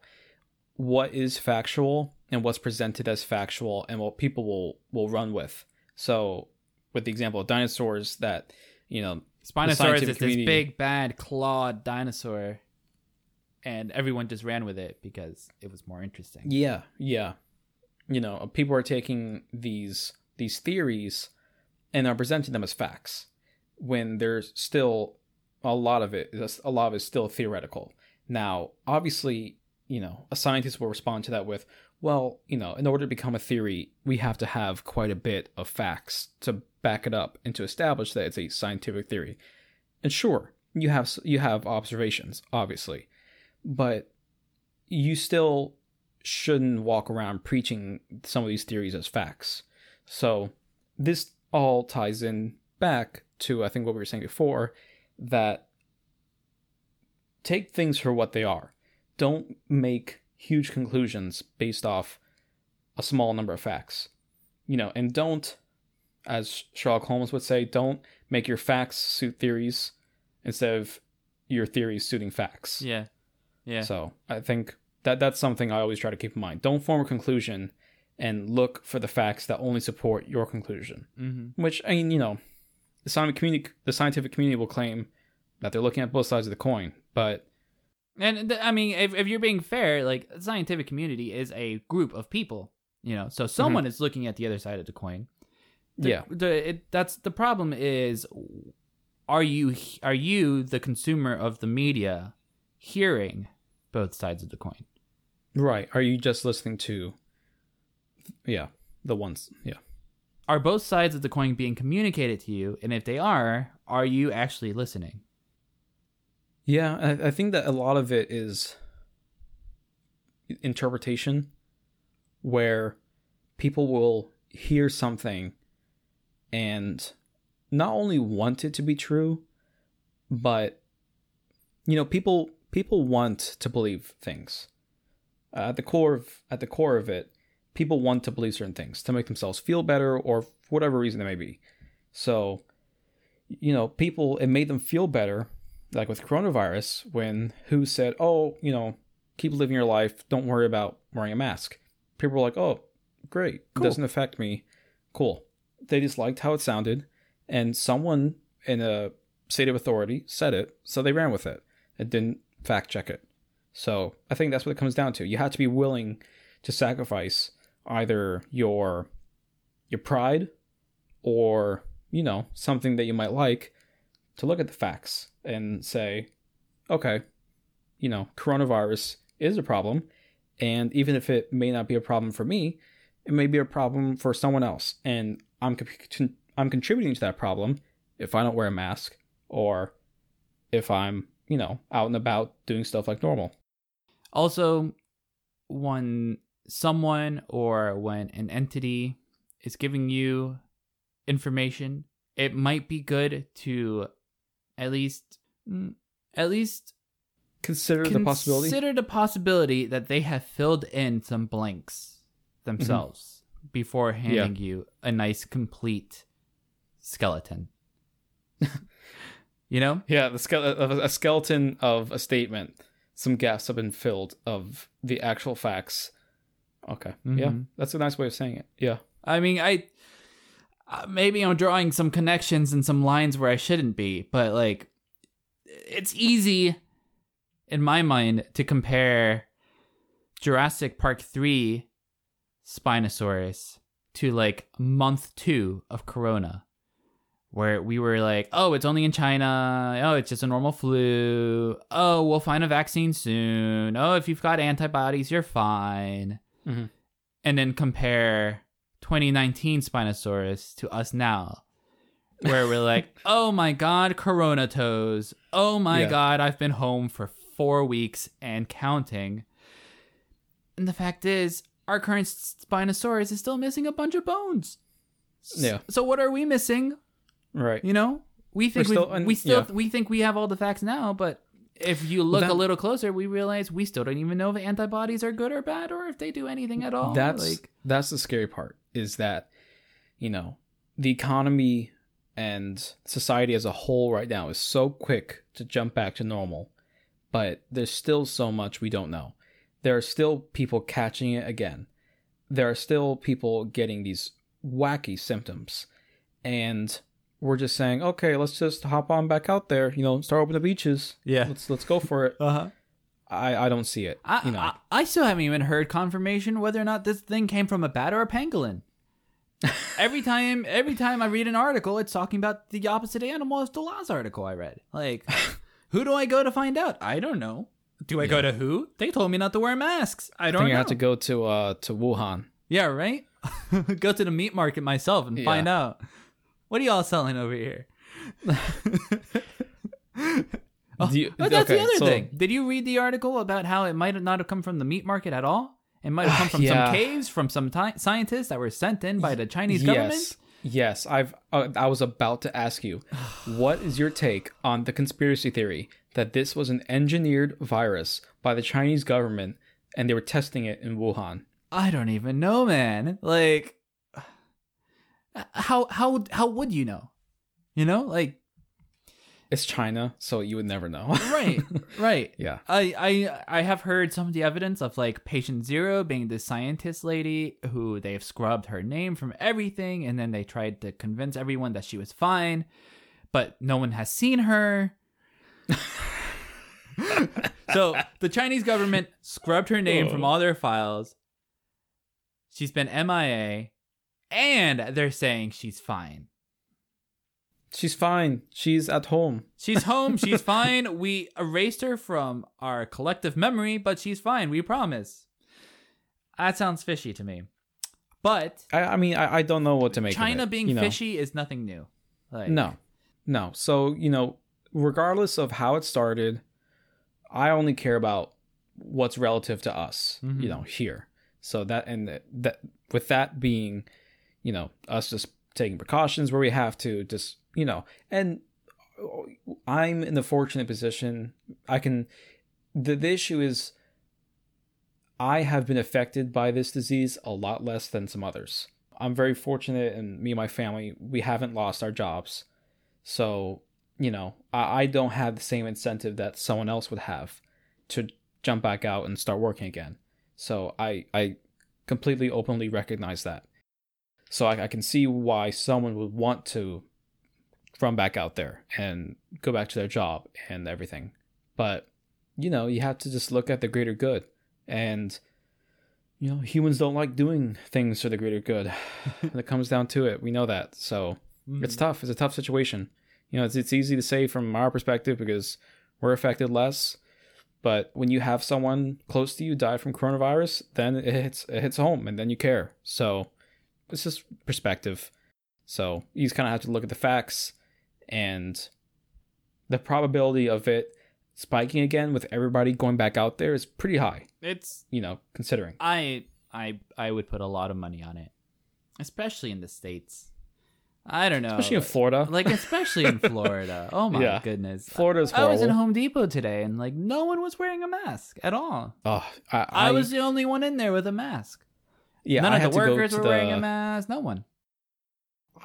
what is factual and what's presented as factual and what people will will run with. So with the example of dinosaurs that, you know, Spinosaurus is this big bad clawed dinosaur and everyone just ran with it because it was more interesting. Yeah, yeah. You know, people are taking these these theories and are presenting them as facts when they're still a lot of it a lot of it is still theoretical. Now, obviously, you know, a scientist will respond to that with, well, you know, in order to become a theory, we have to have quite a bit of facts to back it up and to establish that it's a scientific theory. And sure, you have you have observations, obviously, but you still shouldn't walk around preaching some of these theories as facts. So this all ties in back to I think what we were saying before that take things for what they are. Don't make huge conclusions based off a small number of facts. You know, and don't as Sherlock Holmes would say, don't make your facts suit theories instead of your theories suiting facts. Yeah. Yeah. So I think that that's something I always try to keep in mind. Don't form a conclusion and look for the facts that only support your conclusion. mm-hmm. Which I mean, you know, the scientific community, the scientific community will claim that they're looking at both sides of the coin, but And th- I mean, if, if you're being fair, like the scientific community is a group of people, you know, so mm-hmm. someone is looking at the other side of the coin. The- yeah, the it, that's the problem is are you are you the consumer of the media hearing both sides of the coin right. Are you just listening to, yeah, the ones, yeah, are both sides of the coin being communicated to you and if they are are you actually listening yeah. I, I think that a lot of it is interpretation, where people will hear something and not only want it to be true, but you know, people people want to believe things. Uh, at the core of at the core of it, people want to believe certain things to make themselves feel better or for whatever reason it may be. So, you know, people it made them feel better, like with coronavirus, when WHO said, "Oh, you know, keep living your life. Don't worry about wearing a mask." People were like, "Oh, great, Cool. it doesn't affect me. Cool." They just liked how it sounded, and someone in a state of authority said it, so they ran with it and didn't fact check it. So I think that's what it comes down to. You have to be willing to sacrifice either your your pride or you know something that you might like to look at the facts and say, okay, you know, coronavirus is a problem, and even if it may not be a problem for me, it may be a problem for someone else, and I'm I'm contributing to that problem if I don't wear a mask or if I'm you know out and about doing stuff like normal. also when someone or when an entity is giving you information it might be good to at least mm, at least consider the possibility. Consider the possibility that they have filled in some blanks themselves before handing you a nice complete skeleton. you know? Yeah, the ske- a skeleton of a statement. Some gaps have been filled of the actual facts. Okay, yeah, Mhm. that's a nice way of saying it. Yeah, I mean, I uh, maybe I'm drawing some connections and some lines where I shouldn't be, but like it's easy in my mind to compare Jurassic Park 3 Spinosaurus to like month 2 of Corona where we were like, "Oh, it's only in China. Oh, it's just a normal flu. Oh, we'll find a vaccine soon. Oh, if you've got antibodies, you're fine." Mhm. And then compare 2019 Spinosaurus to us now, where we're like, "Oh my god, Corona toes. Oh my Yeah. god, I've been home for four weeks and counting." And the fact is, our current Spinosaurus is still missing a bunch of bones. Yeah. So what are we missing? right. You know, we think We're still- we still yeah. we think we have all the facts now, but if you look That- a little closer, we realize we still don't even know if antibodies are good or bad, or if they do anything at all. That's like that's the scary part is that you know the economy and society as a whole right now is so quick to jump back to normal, but there's still so much we don't know. There are still people catching it again. There are still people getting these wacky symptoms, and we're just saying, okay, let's just hop on back out there. You know, start opening the beaches. Yeah. let's let's go for it. uh huh. I I don't see it. I, you know, I I still haven't even heard confirmation whether or not this thing came from a bat or a pangolin. every time every time I read an article, it's talking about the opposite animal as the last article I read. Like, who do I go to find out? I don't know. Do I go to who? They told me not to wear masks. I I don't think know. I have to go to uh to Wuhan. Yeah, right? Go to the meat market myself and Yeah. find out. What are y'all selling over here? Do you- Oh, that's the other so- thing. Did you read the article about how it might not have come from the meat market at all? It might have come from Yeah. some caves from some ti scientists that were sent in by the Chinese government. Yes, yes. I've uh, I was about to ask you, what is your take on the conspiracy theory that this was an engineered virus by the Chinese government and they were testing it in Wuhan? I don't even know, man. Like, how how how would you know? You know, like It's China, so you would never know. right, right. yeah. I, I I have heard some of the evidence of like patient zero being the scientist lady who they've scrubbed her name from everything and then they tried to convince everyone that she was fine, but no one has seen her. so the Chinese government scrubbed her name from all their files. She's been MIA, and they're saying she's fine. She's fine. She's at home. She's home. She's fine. We erased her from our collective memory, but she's fine. We promise. That sounds fishy to me. But I, I mean, I, I don't know what to make. of China it, being you know? fishy is nothing new. Like, No, no. So you know, regardless of how it started, I only care about what's relative to us. Mhm. You know, here. So that and that with that being, you know, us just taking precautions where we have to, just you know, and I'm in the fortunate position I can. The, the issue is. I have been affected by this disease a lot less than some others. I'm very fortunate, and me and my family, we haven't lost our jobs. So, you know, I, I don't have the same incentive that someone else would have to jump back out and start working again. So I, I completely openly recognize that. So I, I can see why someone would want to run back out there and go back to their job and everything. But, you know, you have to just look at the greater good. And, you know, humans don't like doing things for the greater good. when it comes down to it, we know that. So Mhm. it's tough. It's a tough situation. You know, it's, it's easy to say from our perspective because we're affected less. But when you have someone close to you die from coronavirus, then it hits it hits home, and then you care. So it's just perspective. So you just kind of have to look at the facts, and the probability of it spiking again with everybody going back out there is pretty high. It's You know, considering. I I I would put a lot of money on it, especially in the states. I don't know. especially in Florida. like especially in Florida. Oh my Yeah. goodness. Florida's I was in. Home Depot today and like no one was wearing a mask at all. Oh, I, I, was the only one in there with a mask. Yeah. None I of had the to go workers to were the, wearing a mask. No one.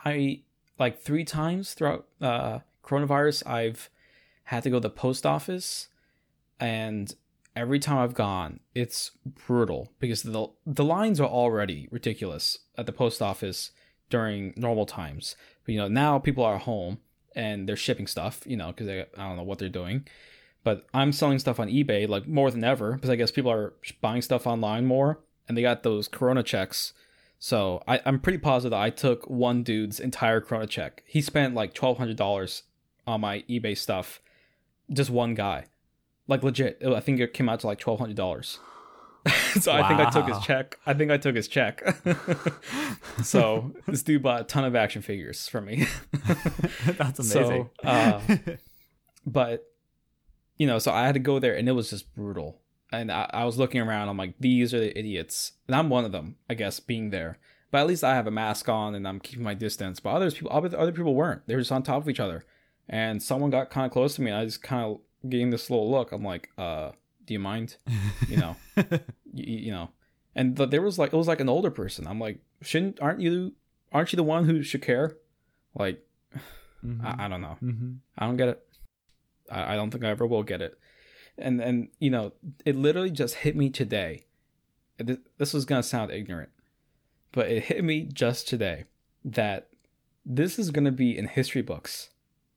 I like three times throughout uh, coronavirus. I've had to go to the post office, and every time I've gone, it's brutal because the the lines are already ridiculous at the post office during normal times. But you know now people are home and they're shipping stuff. You know because I don't know what they're doing. But I'm selling stuff on eBay like more than ever because I guess people are buying stuff online more, and they got those Corona checks. So I, I'm pretty positive I took one dude's entire Corona check. He spent like twelve hundred dollars on my eBay stuff. Just one guy, like legit. I think it came out to like twelve hundred dollars. so I think I took his check. I think I took his check. so this dude bought a ton of action figures from me. That's amazing. So, uh, but you know, so I had to go there, and it was just brutal. And I, I was looking around. I'm like, these are the idiots, and I'm one of them, I guess, being there. But at least I have a mask on, and I'm keeping my distance. But others people, other other people weren't. They were just on top of each other, and someone got kind of close to me. And I just kind of getting this little look. I'm like, uh, do you mind? You know, you, you know. And th- there was like it was like an older person. I'm like, shouldn't aren't you aren't you the one who should care? Like, Mhm. I, I don't know. Mhm. I don't get it. I, I don't think I ever will get it. And and you know, it literally just hit me today. This was gonna sound ignorant, but it hit me just today that this is gonna be in history books.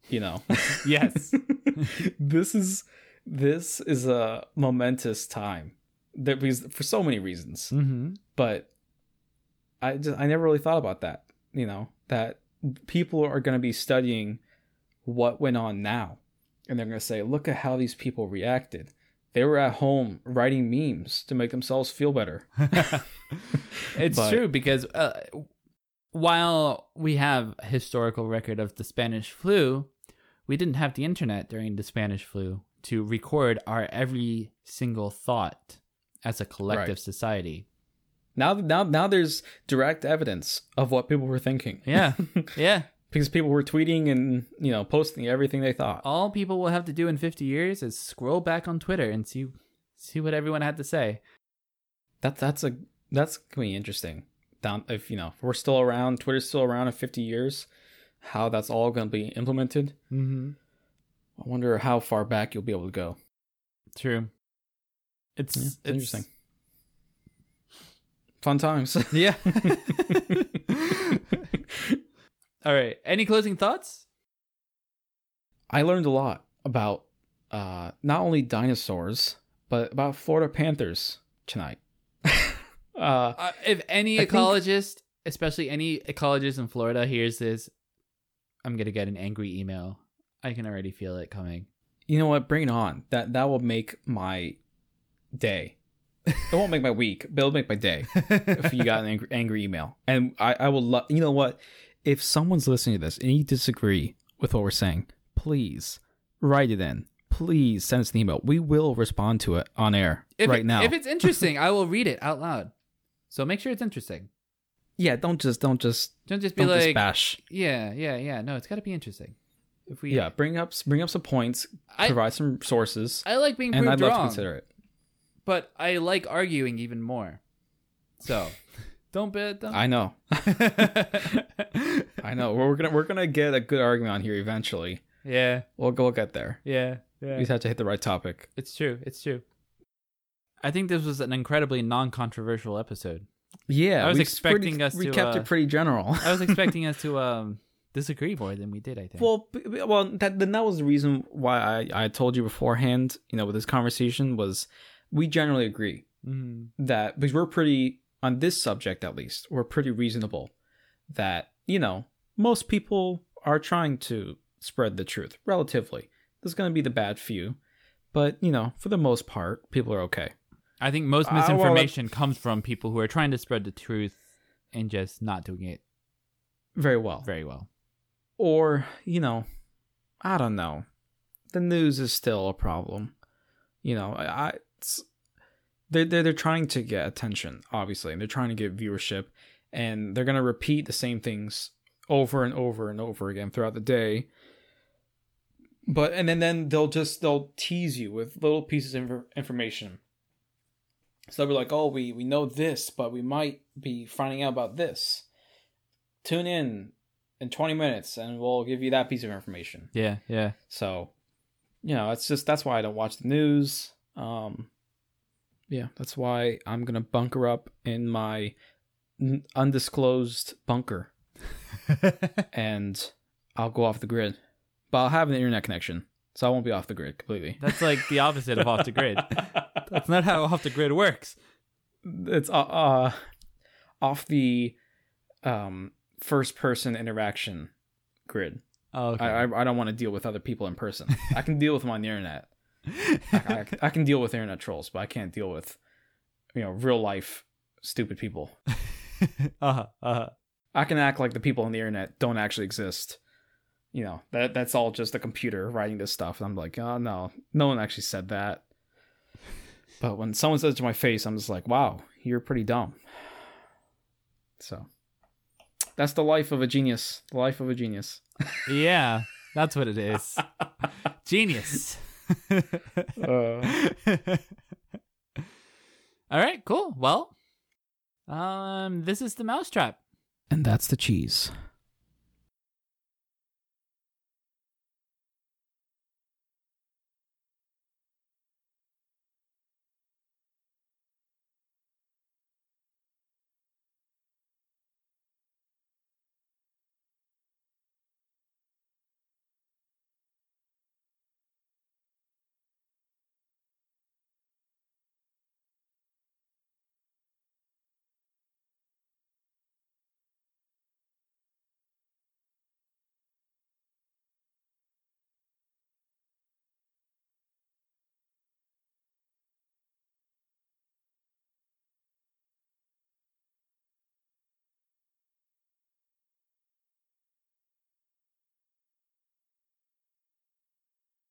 You know, Yes. this is this is a momentous time. There because for so many reasons Mm-hmm. but I just I never really thought about that. You know that people are going to be studying what went on now, and they're going to say, "Look at how these people reacted. They were at home writing memes to make themselves feel better." it's But- true because uh, while we have a historical record of the Spanish flu, we didn't have the internet during the Spanish flu to record our every single thought as a collective Right. society. Now, now, now, there's direct evidence of what people were thinking. Yeah. yeah. Because people were tweeting and you know posting everything they thought. All people will have to do in 50 years is scroll back on Twitter and see see what everyone had to say. That that's a that's gonna be interesting. Down if you know if we're still around, Twitter's still around in 50 years, how that's all gonna be implemented. Mm-hmm. I wonder how far back you'll be able to go. True. It's, Yeah, it's interesting. Fun times. Yeah. All right. Any closing thoughts? I learned a lot about uh, not only dinosaurs but about Florida Panthers tonight. uh, Uh, if any I think- ecologist, especially any ecologist in Florida, hears this, I'm gonna get an angry email. I can already feel it coming. you know what? Bring it on. That that will make my day. It won't make my week, but it'll make my day. if you got an angry, angry email. And I, I will love, you know what? If someone's listening to this and you disagree with what we're saying, please write it in. Please send us an email. We will respond to it on air If right it- now. If it's interesting, I will read it out loud. So make sure it's interesting. yeah, don't just, don't just, Don't just be don't just like, bash. yeah, yeah, yeah. No, it's got to be interesting. If we, Yeah, bring up, bring up some points, I, provide some sources, I like being and proved I'd love to wrong, consider it. but I like arguing even more. So, don't be. Don't. I know, I know. We're gonna, we're gonna get a good argument on here eventually. yeah, We'll, we'll get there. yeah, yeah. We just have to hit the right topic. It's true. It's true. I think this was an incredibly non-controversial episode. Yeah, I was expecting pretty, us We to, kept uh, it pretty general. I was expecting us to um disagree more than we did. I think. well, well, that then that was the reason why I I told you beforehand. You know, with this conversation was we generally agree Mhm. that because we're pretty on this subject at least we're pretty reasonable that you know most people are trying to spread the truth relatively. There's going to be the bad few, but you know, for the most part, people are okay. I think most Uh, well, misinformation comes from people who are trying to spread the truth and just not doing it Very well. very well. or you know i don't know the news is still a problem you know i they're, they're they're trying to get attention obviously and they're trying to get viewership and they're going to repeat the same things over and over and over again throughout the day. But and then then they'll just they'll tease you with little pieces of infor- information. So they'll be like, "Oh, we we know this, but we might be finding out about this. Tune in in 20 minutes and we'll give you that piece of information." Yeah, yeah. So, you know, it's just that's why I don't watch the news. Um, yeah, that's why I'm gonna bunker up in my n- undisclosed bunker, and I'll go off the grid. But I'll have an internet connection, so I won't be off the grid completely. That's like the opposite of off the grid. That's not how off the grid works. it's uh, uh off the um first person interaction grid. Oh, okay. I I, I don't want to deal with other people in person. I can deal with them on the internet. I, I, I can deal with internet trolls, but I can't deal with you know real life stupid people. uh-huh, uh-huh. I can act like the people on the internet don't actually exist. You know that that's all just a computer writing this stuff. And I'm like, oh no, no one actually said that. But when someone says it to my face, I'm just like, wow, you're pretty dumb. So that's the life of a genius. The life of a genius. Yeah, that's what it is. Genius. Uh, All right, cool. Well, um, this is the mousetrap. and that's the cheese.